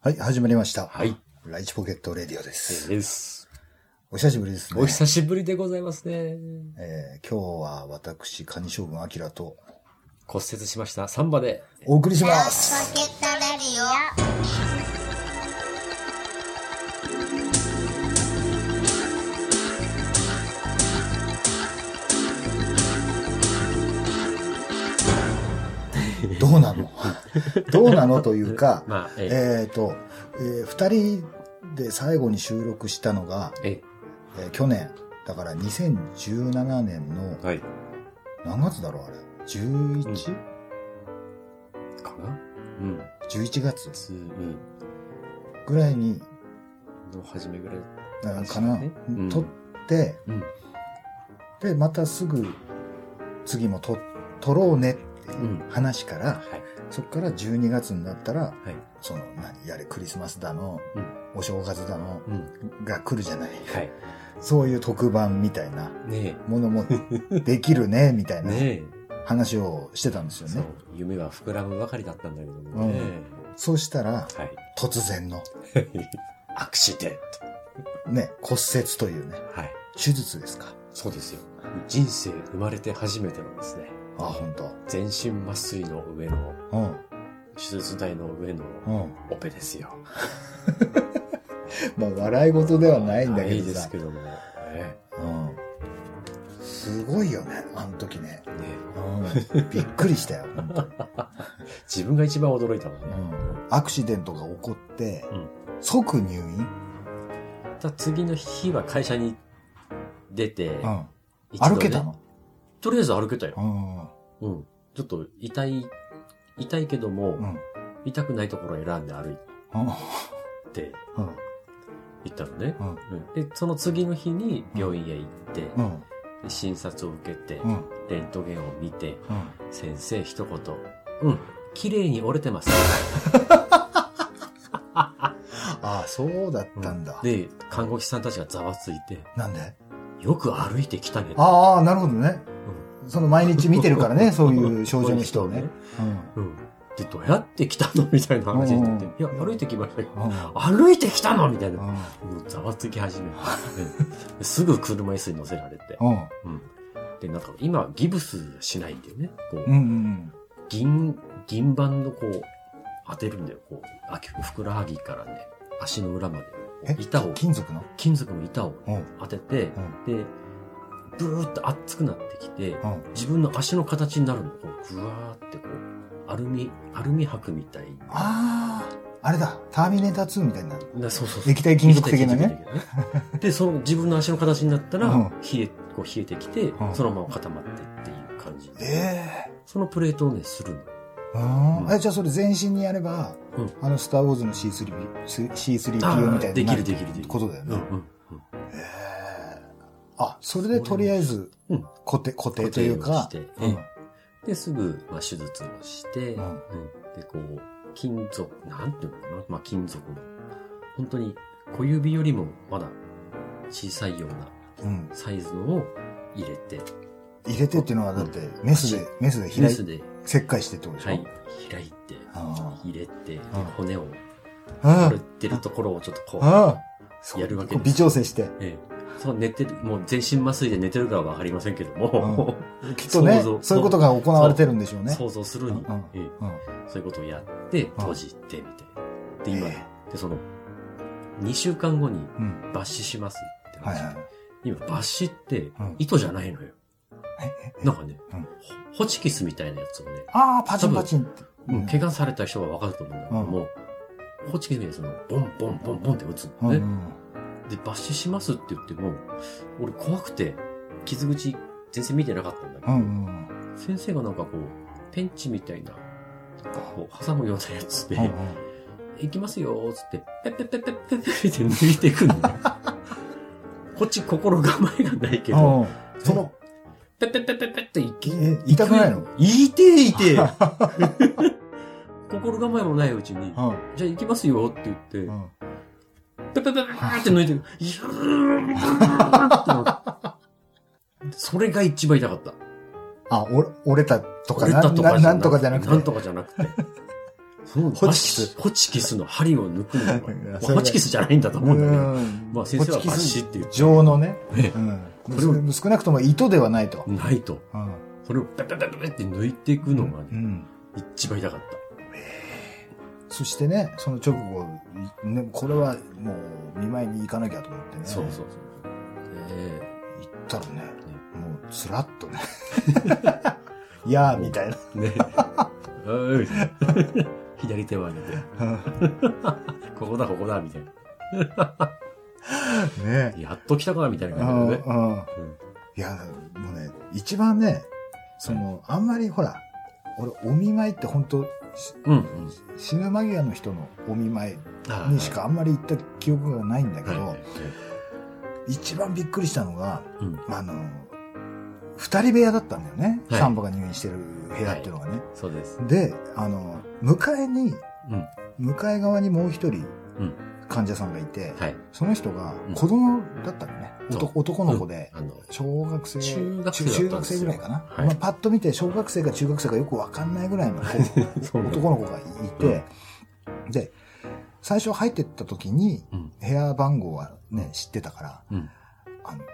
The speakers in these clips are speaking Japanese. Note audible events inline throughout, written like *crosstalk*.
はい、始まりました。はい。ライチポケットレディオです。です。お久しぶりですね。お久しぶりでございますね。えー今日は私、カニ将軍アキラと骨折しました。サンバで。お送りします。ポケットレディオ。どうなの？*laughs* どうなのというか、*laughs* まあ、ええっ、と、えー二人で最後に収録したのが、え、えー去年、だから2017年の、え、はい。何月だろうあれ？11?11、かな？うん。月つ、うん。ぐらいに、の初めぐらい。なかな、ねうん撮って、うん。で、またすぐ、次も撮、撮ろうねっていううん話から、はい。そこから12月になったら、はい。その、何、やれクリスマスだの、うんお正月だの、うん。が来るじゃない？はい。そういう特番みたいなねものも *laughs* できるね、みたえ。いな。話をしてたんですよそうね。。夢は膨らむばかりだったんだけどもね。そうしたら、はい。突然の、*laughs* アクシデンね、骨折というね、ト。はい。手術ですか？そうですよ。人生生まれて初めてのですね。あ、本当。全身麻酔の上の、うん。手術台の上のうん。オペですよ。*laughs* まあ、笑い事ではないんだけいいどさ。ですけども。えうん。すごいよね、あの時ね。えねうん。びっくりしたよ、*laughs* 自分が一番驚いたもんね。うん。アクシデントが起こって、うん即入院？ただ次の日は会社に出て、うん。歩けたの？とりあえず歩けたよ。うん。うん。ちょっと痛い、痛いけども、うん。痛くないところを選んで歩いうん。てうん。行ったのね。うん。うんで、その次の日に病院へ行って、うん。で診察を受けて、うん。レントゲンを見て、うん。先生一言、うん、綺麗に折れてます。*laughs* ああ、そうだったんだ。で、看護師さんたちがざわついて、なんで？よく歩いてきたね。ああ、なるほどね。その毎日見てるからね、*laughs* そういう症状の人をね。うん。うん。で、どうやって来たのみたいな話になって、うんいや、歩いてきましたよ。うん。歩いてきたのみたいな。うもうざわつき始め *laughs* すぐ車椅子に乗せられて。ん。うん。で、なんか今、ギブスしないんだよね。こう。銀、銀板のこう、当てるんだよ。こう、あふくらはぎからね、足の裏まで。え板を、金属の？金属の板をうん。当てて、で、ブーっと熱くなってきて、うん。自分の足の形になるの。こう、ぐわーってこう、アルミ、アルミ箔みたいな。ああ、あれだ。ターミネーター2みたいになる。なそうそうそう。液体金属的なね。液体金属的なね。で、その自分の足の形になったら、うん冷え、こう冷えてきて、うんそのまま固まってっていう感じ。ええそのプレートをね、するの。うんうんえ、じゃあそれ全身にやれば、うんあの、スターウォーズの C3P、C3PO あーみたいにできなるるできるできる。ことだよね。うんうんうん。ええあ、それでとりあえずうん、固定、固定というか。して、うん。で、すぐ、まあ、手術をして、うん。うん。で、こう、金属、なんていうのかな？まあ、金属の、本当に小指よりもまだ小さいようなうん。サイズのを入れて、入れてっていうのはだって、メスで、メスでメ開いスで、切開してってことでしょ？はい、開いて、あ入れて、骨を、あ折れてるところをちょっとこう、やるわけですこう微調整して。ええそう寝てる、もう全身麻酔で寝てるかはわかりませんけども、*laughs* きっとねそういうことが行われてるんでしょうね。想像するに、うんええうんそういうことをやって、閉じてみたいな。で、今、えで、その、2週間後に。抜歯しますって話。はいはい。今、抜歯ってうん、糸じゃないのよ。ええなんかね、ホチキスみたいなやつをね、ああ、パチンパチンって。うん怪我された人はわかると思うんだけども、ホチキスみたいなその、ボンボンボンボンって打つのね。うんうんで、抜歯しますって言っても、俺怖くて、傷口全然見てなかったんだけど、うんうん先生がなんかこう、ペンチみたいな、なんかこう、挟むようなやつで、うんうん行きますよーっつって、ペッペッペッペッペッペッって抜いていくのね。こっち心構えがないけど、うんその、ペッペッペッペッペッって行き、え痛くないのいてえいてえ心構えもないうちに、うんじゃあ行きますよって言って、うんペペペペって抜いて、いやーってなってそれが一番痛かった。あ、折折れたとか折れたとかなななんとかじゃなくて。なんとかじゃなくて。そのホチキス。ホチキスの針を抜くのいやが、それがホチキスじゃないんだと思うんだけど。んまあ先生はキスバシって言って状のね。ねうんそれを少なくとも糸ではないと。ないと。うんそれをペペペペペって抜いていくのがね、うん一番痛かったそしてね、その直後、ね、これはもう見舞いに行かなきゃと思ってね。た。そうそうそう。え行ったらね、もうつらっとね。*laughs* いやーみたいな。えね左手を上げて、ここだここだ、みたいねな。やっと来たか、みたいなう感じでね。んうんいや、もうね、一番ね、その、あんまりほら、俺、お見舞いって本当しうん。うん。死ぬ間際の人のお見舞いあにしかあんまり行った記憶がないんだけど、はいはいはい一番びっくりしたのが、うん。あの、二人部屋だったんだよね。はいサンバが入院してる部屋っていうのがね。そうです。で、あの、向かいに、うん。向かい側にもう一人うん。患者さんがいて、はい。その人がうん子供だったのね。そう男男の子で、小学生、中学生中学生ぐらいかな。はいまあ、パッと見て小学生か中学生かよくわかんないぐらいの男の子がいて、で、最初入ってった時にうん。部屋番号はね、知ってたから、うん。あの、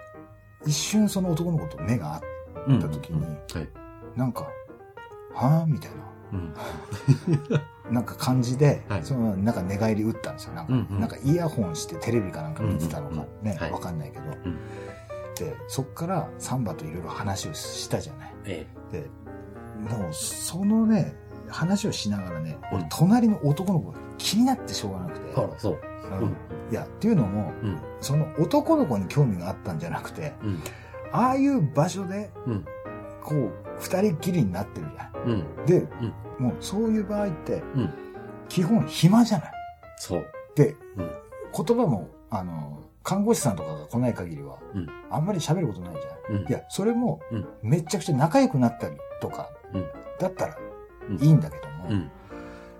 一瞬その男の子と目が合っうん。た時にはい。なんか、はぁ？みたいうん。な、なんか感じで、はいその、なんか寝返り打ったんですよ。なんか、うんうんなんかイヤホンしてテレビかなんか見てたのかうんうんうんね、はいわかんないけど。うん。で、そっからサンバといろいろ話をしたじゃない。えで、もう、そのね、話をしながらね、うん俺、隣の男の子が気になってしょうがなくてえ。。あら、そう。いや、っていうのも、うん。その男の子に興味があったんじゃなくて、うん。ああいう場所で、うん。こう、二人っきりになってるじゃん。うん。で、もうそういう場合って、うん基本暇じゃない。そう。で、うん。言葉も、あの、看護師さんとかが来ない限りは、うんあんまり喋ることないじゃん。うん。いや、それもうん、めちゃくちゃ仲良くなったりとかうん、だったらうんいいんだけども、うん。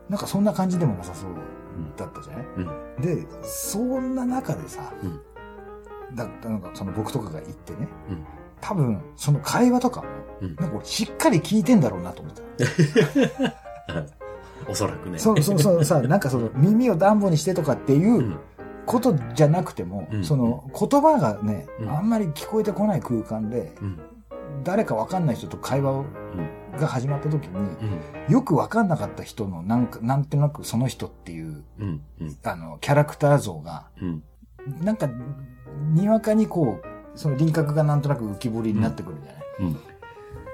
なんかそんな感じでもなさそううん。だったじゃない？うん。で、そんな中でさ、うんだなんかその僕とかが行ってね、うん多分その会話とかも、うんなんか俺しっかり聞いてんだろうなと思った。*laughs* おそらくね。そうそうそうさ、*laughs* なんかその耳を暖房にしてとかっていううんことじゃなくても、うんその言葉がね、うんあんまり聞こえてこない空間で、うん。誰かわかんない人と会話をうん。が始まった時に、うん。よくわかんなかった人のなんか、なんとなくその人っていう。あの、キャラクター像が、うん。なんか、にわかにこう、その輪郭がなんとなく浮き彫りになってくるんじゃない、うん。だ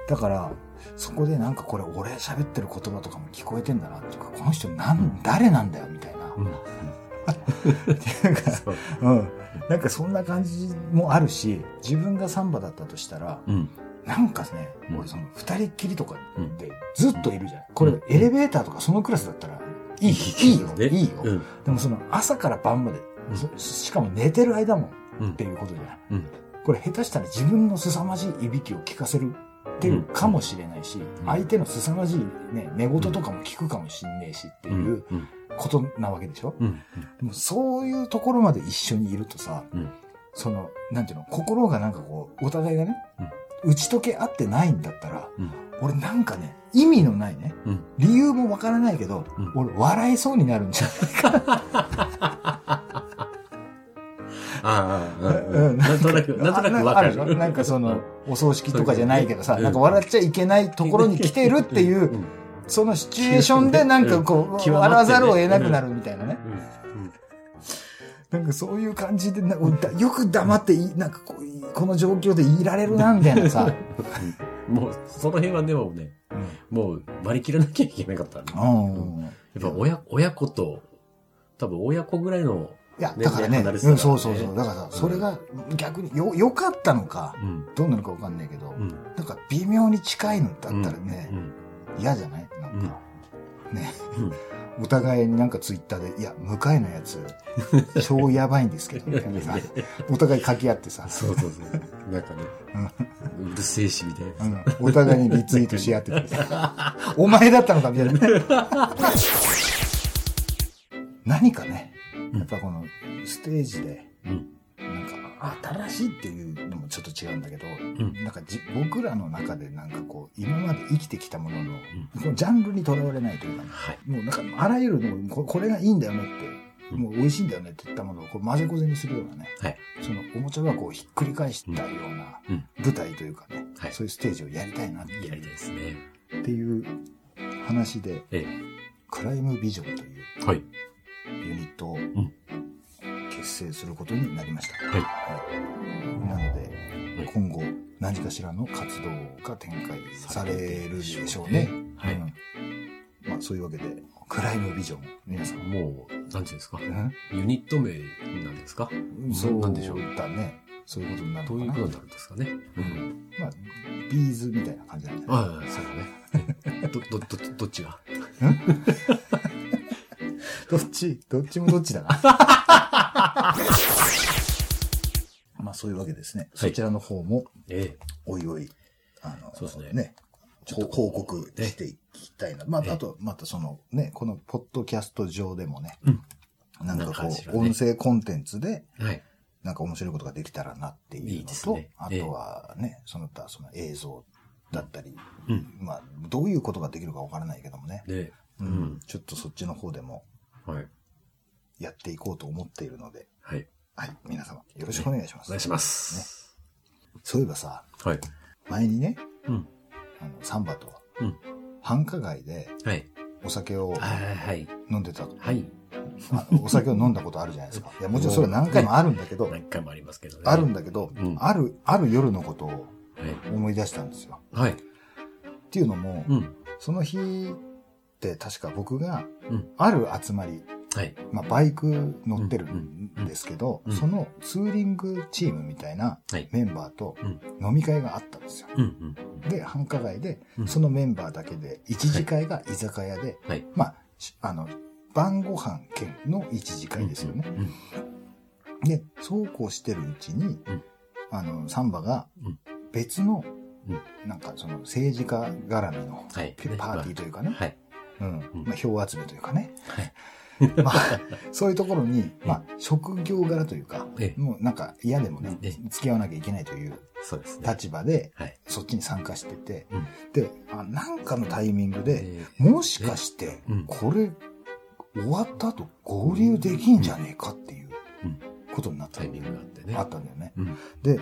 だから、そこでなんかこれ俺喋ってる言葉とかも聞こえてんだなっていうか、この人なん、誰なんだよみたいな。うん。っていう *laughs* か、そう。うん。なんかそんな感じもあるし、自分がサンバだったとしたら、うん。なんかね、うん俺その二人っきりとかうんでずっといるじゃん。これうんエレベーターとかそのクラスだったら、いい、いいよ、ねいいよ。うん。でもその朝から晩まで、しかも寝てる間もうんっていうことじゃん。うん。これ下手したら自分の凄まじいいびきを聞かせるっていうかもしれないし、相手の凄まじいね、寝言とかも聞くかもしんねえしっていううん。ことなわけでしょ、うん。でもそういうところまで一緒にいるとさ、うん。その、なんていうの、心がなんかこう、お互いがね、打ち解け合ってないんだったら、うん。俺なんかね、意味のないね、うん。理由もわからないけど、うん。俺笑いそうになるんじゃ *laughs* ああ、うん。なんとなく、なんとなくわかある。なんかその、お葬式とかじゃないけどさ、うんなんか笑っちゃいけないところに来てるっていう、うん。そのシチュエーションでなんかこう、笑わざるを得なくなるみたいなね。うん。なんかそういう感じで、よく黙ってなんかこう、この状況でいられるな、みたいなさ。もう、その辺はでもね、もう割り切らなきゃいけなかった。やっぱ親、親子と、多分親子ぐらいの、いや、ねだからね、うん、そうそうそう。だからさ、それが逆によ、良かったのか、うん。どうなのかわかんないけど、うん。なんか微妙に近いのだったらねう、ん。嫌じゃない？なんか、ね、うん *laughs* お互いになんかツイッターで、いや、向かいのやつ、超やばいんですけど、みたいなさ、*laughs* お互い書き合ってさ、そうそうそう。なんかね、うるせえし、みたいな。うん、お互いにリツイートし合っててさ、*laughs* お前だったのかみたいな。何かね、うんやっぱこのステージで、うん。なんか新しいっていうのもちょっと違うんだけど、んなんかじ僕らの中でなんかこう、今まで生きてきたものの、このジャンルにとらわれないというか。もうなんかあらゆるのここれがいいんだよねって、もう美味しいんだよねって言ったものをこう混ぜこぜにするようなね、はい。そのおもちゃがこうひっくり返したようなうん舞台というかね、はいそういうステージをやりたいなっていうやりたいですね。っていう話で、えクライムビジョンというえ。はい。ユニットをん結成することになりました。はいはいなので、はい今後何かしらの活動が展開されるでしょうね。はいうんまあそういうわけで、クライムビジョン、皆さん。もう、なんていうんですか？うんユニット名なんですか？そうなんでしょう？だね。そういうことになるどうのかな。いうことになるんですかね？うん。まあ、ビーズみたいな感じなんじゃない？ああ、そうだね。ど、ど、ど、どっちが？*laughs* どっちどっちもどっちだな。*laughs* まあそういうわけですね。そちらの方も、えおいおい、あの、そうですねちょっと報告していきたいな。まあ、ええあと、またそのね、このポッドキャスト上でもね、うんなんかこう、音声コンテンツで、え。はい。なんか面白いことができたらなっていうのと、いいねあとはね、その他その映像だったり、うん。まあ、どういうことができるかわからないけどもね、で、ううんん。ちょっとそっちの方でもはい。やっていこうと思っているので、はい。はい、皆様よろしくお願いします。お願いします。そういえばさ、はい。前にね、うん。あの、サンバと、うん繁華街ではい。お酒をはい。はい。飲んでたと。はい。あお酒を飲んだことあるじゃないですか。*laughs* いや、もちろんそれは何回もあるんだけど、何回もありますけどね。あるんだけど、うんある、ある夜のことをはい。思い出したんですよ。はい。っていうのも、うん。その日って確か僕がうん、ある集まり、はい。まあ、バイク乗ってるんですけど、そのツーリングチームみたいなはい。メンバーとうん。飲み会があったんですよ。で、繁華街でう、んそのメンバーだけで、一次会が居酒屋で、はい。まあ、しあの、晩ご飯兼の一次会ですよね。うん。で、そうこうしてるうちに、んあの、サンバがうん別の、うんなんかその政治家絡みのはい。パーティーというかね、はい。うんうんまあ、票集めというかね、はい。*laughs* まあ、そういうところに、まあ、職業柄というか、ええ。もうなんか嫌でもねええ、付き合わなきゃいけないというそうですね。立場で、はい。そっちに参加してて、うんで、あなんかのタイミングで、えもしかしてうん、これ、終わった後合流できんじゃねえかっていううんことになったタイミングがあってね。あったんだよね。うん。で、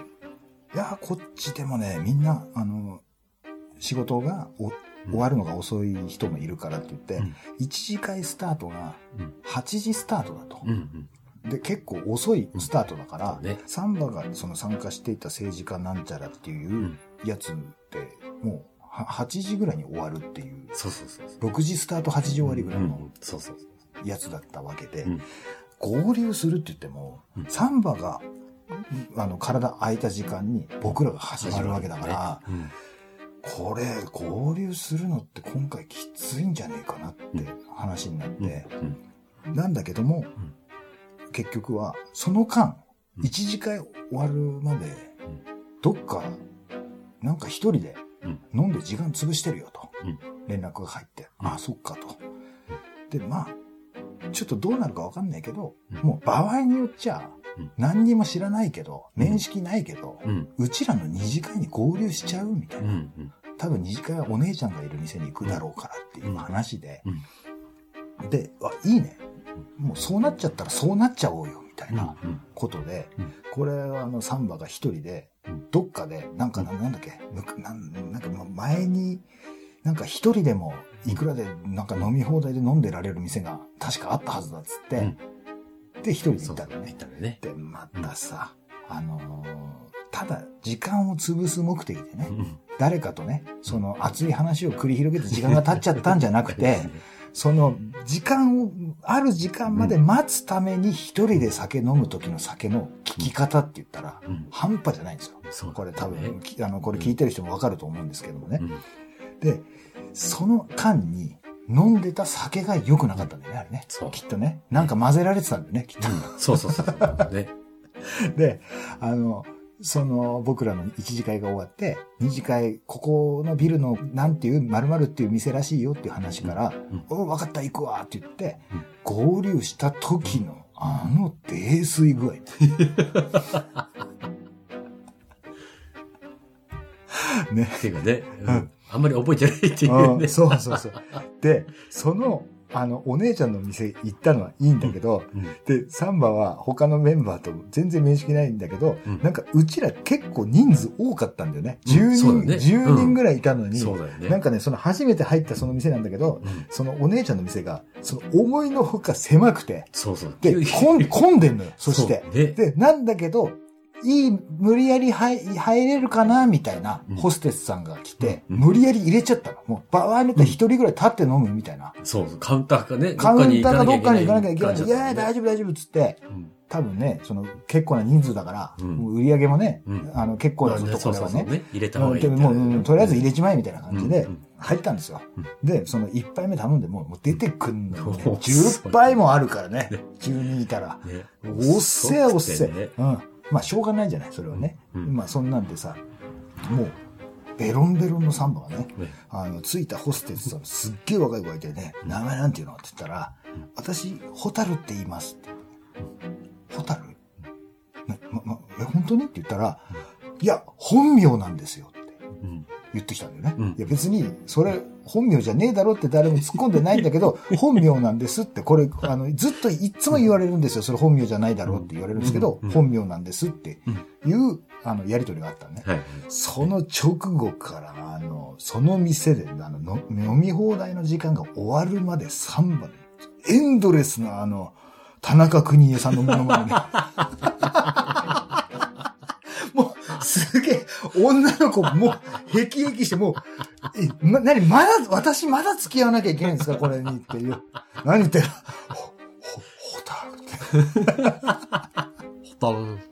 いや、こっちでもね、みんな、あの、仕事がお終わるのが遅い人もいるからって言って、うん1次会スタートがうん。8時スタートだと。うん。うん。で、結構遅いスタートだから、ねサンバがその参加していた政治家なんちゃらっていううんやつって、もうは8時ぐらいに終わるっていう、そうそうそうそう。6時スタート8時終わりぐらいの。やつだったわけで、うん合流するって言っても、うんサンバが、あの、体空いた時間に僕らが始まるわけだから、うん。これ、合流するのって今回きついんじゃねえかなって話になって、うん。なんだけども、結局は、その間、うん。一次会終わるまで、どっか、なんか一人でうん。飲んで時間潰してるよと。うん、連絡が入って、うん。ああ、そっかと。で、まあ、ちょっとどうなるかわかんないけど、うん。もう場合によっちゃうん、何にも知らないけど、面識ないけど、うちらの二次会に合流しちゃうみたいな。多分二次会はお姉ちゃんがいる店に行くだろうからっていう話で、で、あ、いいね。もうそうなっちゃったらそうなっちゃおうよ、みたいなうん。ことで、うん。これはあのサンバが一人でうん、どっかで、なんかななんだっけ、なんか前に、なんか一人でもいくらでなんか飲み放題で飲んでられる店が確かあったはずだっつって、で一人で行ったのね言っ。たね。で、またさ、あのーただ時間を潰す目的でね、うん。誰かとね、その熱い話を繰り広げて時間が経っちゃったんじゃなくて、その時間を、ある時間まで待つために一人で酒飲む時の酒の聞き方って言ったら、うん。半端じゃないんですよ。これ多分、ねきあの、これ聞いてる人もわかると思うんですけどもねう。ん。で、その間に飲んでた酒が良くなかったんだよね、あれね。そう。きっとね。なんか混ぜられてたんだよね、きっと。そうそうそう。ね。*laughs* で、あの、その、僕らの一次会が終わって、二次会、ここのビルの、なんていう、〇〇っていう店らしいよっていう話から、うん、う、分かった、行くわって言って、合流した時の、あの泥酔具合。*laughs* ね。っていうかね、うん、あんまり覚えてないっていうね。うんそうそうそう。で、その、あの、お姉ちゃんの店行ったのはいいんだけど、うんで、サンバは他のメンバーと全然面識ないんだけど、うんなんかうちら結構人数多かったんだよね。うん10人、そうだね10人ぐらいいたのに、ね。なんかね、その初めて入ったその店なんだけど、うんそのお姉ちゃんの店が、その思いのほか狭くて、そうそう。で、*laughs* 混ん混んでんのよ、そして。で、なんだけど、いい、無理やり入入れるかなみたいなうんホステスさんが来て、うん無理やり入れちゃったの。もう、場合によっては一人ぐらい立って飲むみたいな。そうそう、カウンターかね、カウンターかどっかに行かなきゃいけない。い感じだったや、大丈夫大丈夫っつって、うん多分ね、その、結構な人数だから、売り上げもね、うんあの、結構なところはね、ね。入れた方がいいでもう、うんとりあえず入れちまえみたいな感じで入ったんですようん。で、その一杯目頼んでも、もう出てくんのよね。うん10杯もあるからねね。10人いたら。ね。おっせえおっせえ。うん。まあ、しょうがないじゃない、それはね。うんまあ、そんなんでさ、もう、ベロンベロンのサンバがね、ねあの、着いたホステスさん、すっげえ若い子がいてね、名前なんていうのって言ったら、私、ホタルって言います。ホタル？ね、ま、ま、え、本当に？って言ったら、いや、本名なんですよってうん。言ってきたんだよね。うんいや、別に、それ、本名じゃねえだろって誰も突っ込んでないんだけど、*laughs* 本名なんですって、これ、あの、ずっといつも言われるんですよ。それ本名じゃないだろうって言われるんですけど、うん本名なんですっていう、あの、やりとりがあったのね。はい。その直後から、あの、その店で、あの、の飲み放題の時間が終わるまで3番、エンドレスな、あの、田中邦衛さんのものまね。*laughs* すげえ、女の子、もう、へきへきして、もう、え、ま、なに、まだ、私まだ付き合わなきゃいけないんですかこれにっていう。何言ってるほ、ほ、ほたるって。ホタル。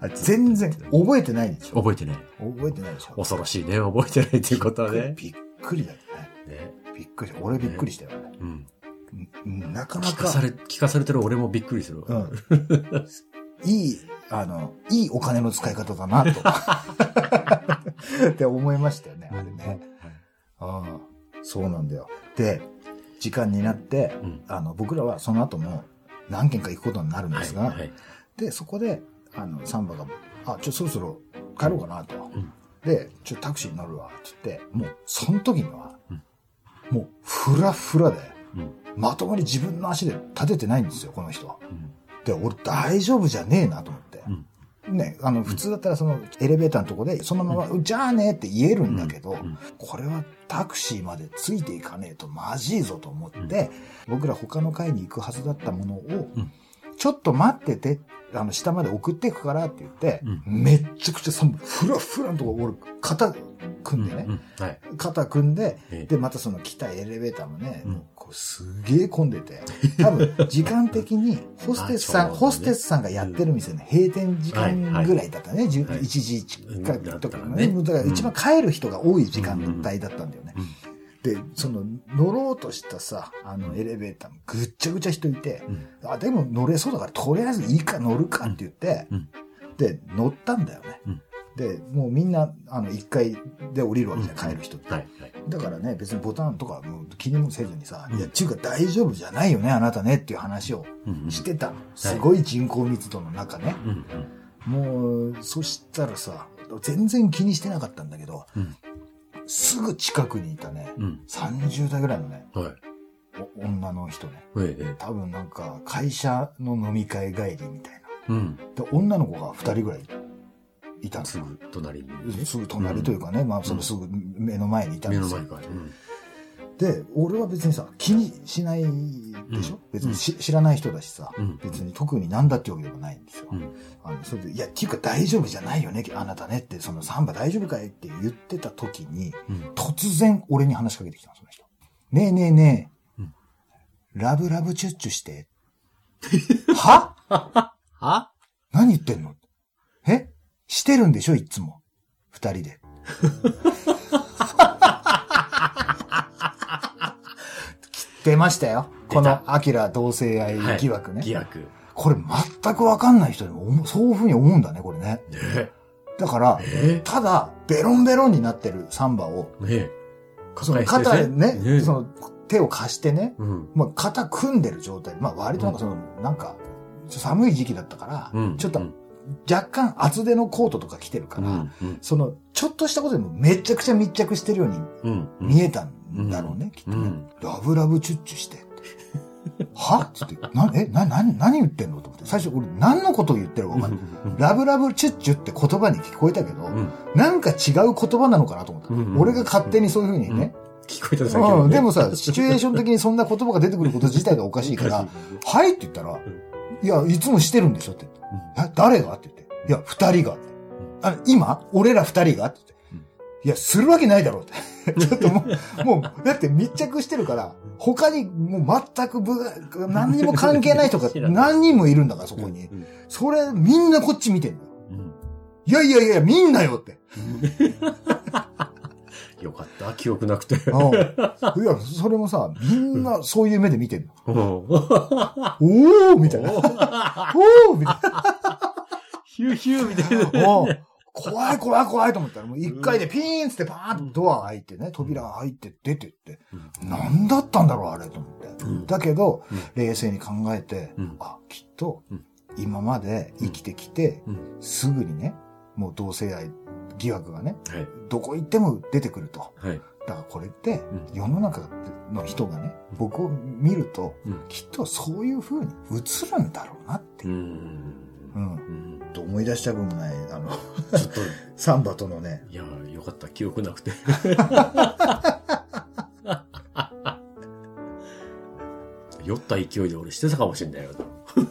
あ全然、覚えてないでしょ覚えてない。覚えてないでしょ恐ろしいね。覚えてないっていうことはね。びっくりだよね。ね。びっくり。俺びっくりしたよね。うん。うんなかなか聞かさ、れ、聞かされてる俺もびっくりするわ。うん。いい、あの、いいお金の使い方だな、と。*laughs* って思いましたよね、あれね。ああ、そうなんだよ。で、時間になって、うんあの、僕らはその後も何軒か行くことになるんですが、はいはい。で、そこで、あの、サンバが、あ、ちょ、そろそろ帰ろうかなと。んで、ちょ、タクシー乗るわ、って言って、もう、その時には、うんもう、フラフラで、うん。まともに自分の足で立ててないんですよ、この人は。うん。で、俺大丈夫じゃねえなと思って。ね、あの、普通だったらそのエレベーターのとこで、そのまま、じゃあねって言えるんだけど、ん。これはタクシーまでついていかねえとまじいぞと思って、僕ら他の階に行くはずだったものを、ん。ちょっと待ってて、あの、下まで送っていくからって言って、うめっちゃくちゃ寒い。ふらふらのとこ、俺、肩組んでね、うん。はい。肩組んで、ええ。で、またその来たエレベーターもね、うんこうすげえ混んでて、*laughs* 多分、時間的に、ホステスさん、ね。ホステスさんがやってる店の閉店時間ぐらいだったね。10はい。1時近くとかね。だから一番帰る人が多い時間帯だったんだよね。うんで、その、乗ろうとしたさ、あの、エレベーターもぐっちゃぐちゃ人いて、うん。あ、でも乗れそうだから、とりあえずいいか乗るかって言って、うん。で、乗ったんだよね。うんで、もうみんな、あの、一階で降りるわけじゃん、帰る人って。はい。はい。だからね、別にボタンとかもう気にもせずにさ、うんいや、ちゅうか大丈夫じゃないよね、あなたねっていう話をうんしてたの。すごい人口密度の中ね。うん。もう、そしたらさ、全然気にしてなかったんだけど、うんすぐ近くにいたね、うん。30代ぐらいのね、はい。お女の人ね。ええ。多分なんか、会社の飲み会帰りみたいな。うん。で、女の子が2人ぐらいいたんですよ。すぐ隣にね。すぐ隣というかね、まあ、そのすぐ目の前にいたんですよ目の前。から。うん。で、俺は別にさ、気にしないでしょ、うん別にし知らない人だしさ、うん別に特になんだってわけでもないんですよ。うん。あの、それで、いや、っていうか大丈夫じゃないよね、あなたねって、そのサンバ大丈夫かいって言ってた時に、うん。突然俺に話しかけてきたの、その人。ねえねえねえ、うんラブラブチュッチュして。*laughs* は？あ何言ってんの？えしてるんでしょいつも。二人で。出ましたよ。この、アキラ同性愛はい疑惑ね。疑惑。これ全くわかんない人でもそういうふうに思うんだね、これね。ねだから、え。ただ、ベロンベロンになってるサンバを、ねえ。その肩でね、ねその手を貸してね、うん。まあ、肩組んでる状態。まあ、割となんかその、なんか、寒い時期だったから、うんちょっとうん若干厚手のコートとか着てるから、うん。うん。その、ちょっとしたことでもめちゃくちゃ密着してるようにうん。見えたんだろうね、きっとね。うんラブラブチュッチュして。は？つって、な、え、な、な、何言ってんのと思って。最初、俺何のことを言ってるか分かんない。ラブラブチュッチュって言葉に聞こえたけど、うん。なんか違う言葉なのかなと思った。うん俺が勝手にそういうふうにね。聞こえただけうん、でもさ、シチュエーション的にそんな言葉が出てくること自体がおかしいから、はいって言ったら、いや、いつもしてるんでしょって言って。え、誰が？って言って。いや、二人がって。あ今？俺ら二人が？って言って。いや、するわけないだろうって。*laughs* ちょっともう、もう、だって密着してるから、他にもう全く部、何にも関係ない人が *laughs* 何人もいるんだから、そこに。うんそれ、みんなこっち見てんのよ。うんいやいやいや、みんなよって。*laughs* よかった、記憶なくて。うんいや、それもさ、みんなそういう目で見てんの。うん。おーみたいな。おー。みたいヒューヒューみたいな。な。うん怖い怖い怖いと思ったら、もう一回でピーンつってバーンとドア開いてね、扉が開いて出てって、何だったんだろうあれと思って。うん。だけど、うん。冷静に考えて、うん。あ、きっとうん、今まで生きてきて、うん。すぐにね、もう同性愛疑惑がね、はい。どこ行っても出てくると。はい。だからこれってう、世の中の人がね、僕を見ると、うんきっとそういう風に映るんだろうなっていうう。ん。うん。うんと思い出したくもない、あの、ちょっと、*laughs* サンバとのね、いや、よかった、記憶なくて。*laughs* 酔った勢いで俺してたかもしれないよ。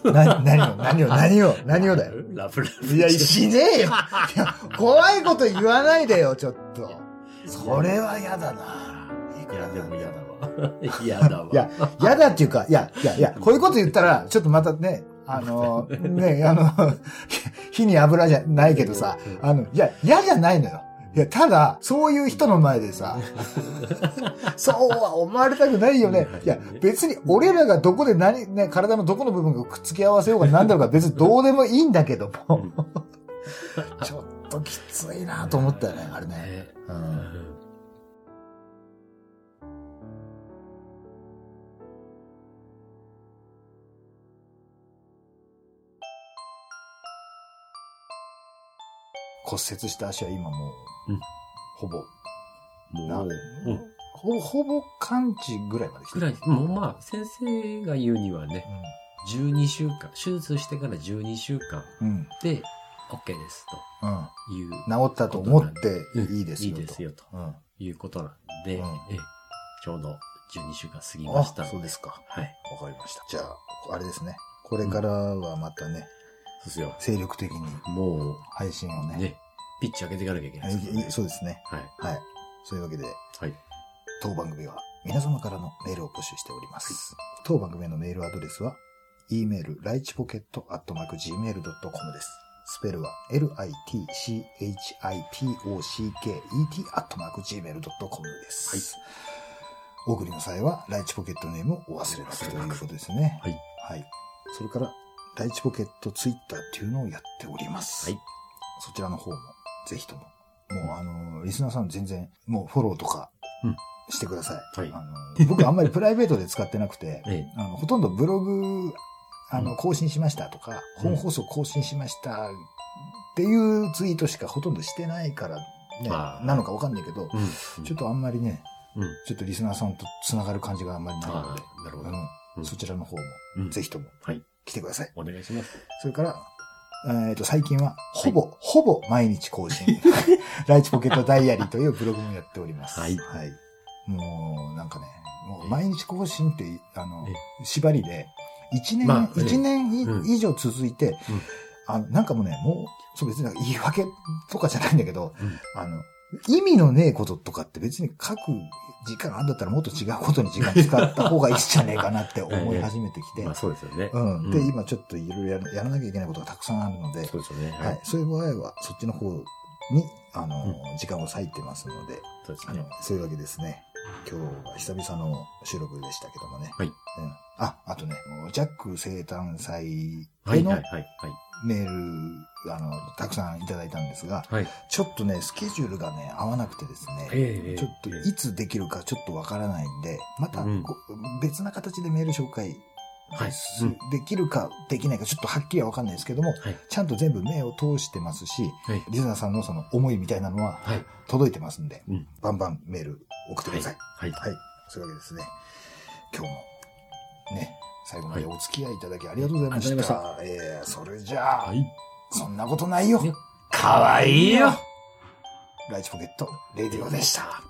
な、何を、何を、何を、何をだよ。ラブラブ。いや、しねえよ。いや、怖いこと言わないでよ、ちょっと。それは嫌だな。いいや、でも嫌だ。だわ。*laughs* 嫌だわ。いや、嫌だっていうか、いや、いや、いや、こういうこと言ったら、ちょっとまたね、あの、*laughs* ね、あの、*laughs* 火に油じゃないけどさ、あの、いや、嫌じゃないのよ。いや、ただ、そういう人の前でさ、*laughs* そうは思われたくないよね。いや、別に俺らがどこで何、ね、体のどこの部分がくっつき合わせようが何だろうが別にどうでもいいんだけども、*laughs* ちょっときついなと思ったよね、あれね。うん骨折した足は今もう、うんほぼ、もう、うん。ほぼ、ほぼ完治ぐらいまで来てるぐらい、もうまあ、先生が言うにはね、12週間、手術してから12週間うん。うん。で、OK です、うん。という。治ったと思っていいですよと。いいですよ、とうん。いうことなんで、ちょうど12週間過ぎあました。そうですか。はい。わかりました。じゃあ、あれですね。これからはまたね、そうですよ。精力的にも配信をう、ね。ね、ピッチ上げていかなきゃいけなはいいですね。そうですね。はい。はい。そういうわけで、はい。当番組は皆様からのメールを募集しております。当番組へのメールアドレスは、e メール、ライチポケット、アットマーク、gmail.com です。スペルは、l-i-t-c-h-i-p-o-c-k-e-t、アットマーク、gmail.com です。お送りの際は、ライチポケットネームをお忘れなくということですね。はい。はい。それから、ライチポケットツイッターっていうのをやっております。はい。そちらの方も、ぜひとも。もう、あの、リスナーさん全然、もうフォローとかうん、してください。はいあの僕あんまりプライベートで使ってなくて、*laughs* ええあのほとんどブログ、あの、うん更新しましたとか、うん本放送更新しましたっていうツイートしかほとんどしてないから、ねなのかわかんないけど、うん。ちょっとあんまりね、うん。ちょっとリスナーさんと繋がる感じがあんまりないので、なるほど。うんうんそちらの方も、うんぜひともはい。来てください。お願いします。それから、えっ、と、最近は、ほぼ、ほぼ毎日更新。*laughs* ライチポケットダイアリーというブログもやっております。はい。もう、なんかね、もう毎日更新って、あのえ、縛りで、一年、一年以上続いて、あの、なんかもうね、もう、そう別に言い訳とかじゃないんだけど、うん。あの、意味のねえこととかって別に書く時間あんだったらもっと違うことに時間使った方がいいんじゃねえかなって思い始めてきて *laughs* まあ、そうですよね。うん。で、うん今ちょっといろいろやらなきゃいけないことがたくさんあるので、そうですよね。はい。。そういう場合は、そっちの方に、あの、時間を割いてますので、そうですねあの。、そういうわけですね。今日は久々の収録でしたけどもね。はいうん。あ、あとね、ジャック生誕祭はい、はい。はい。メール、あの、たくさんいただいたんですが、はい。ちょっとね、スケジュールがね、合わなくてですね、ええちょっといつできるかちょっとわからないんで、またうん別な形でメール紹介はいすうんできるかできないかちょっとはっきりはわかんないですけども、はい。ちゃんと全部目を通してますし、はい。リズナーさんのその思いみたいなのははい。届いてますんで、うんバンバンメール送ってください。はい。はい。そういうわけですね。今日もね、最後までお付き合いいただきありがとうございました。ありがとうごえー、それじゃあ、はい。そんなことないよ。ねかわいいよライチポケット、レディオでした。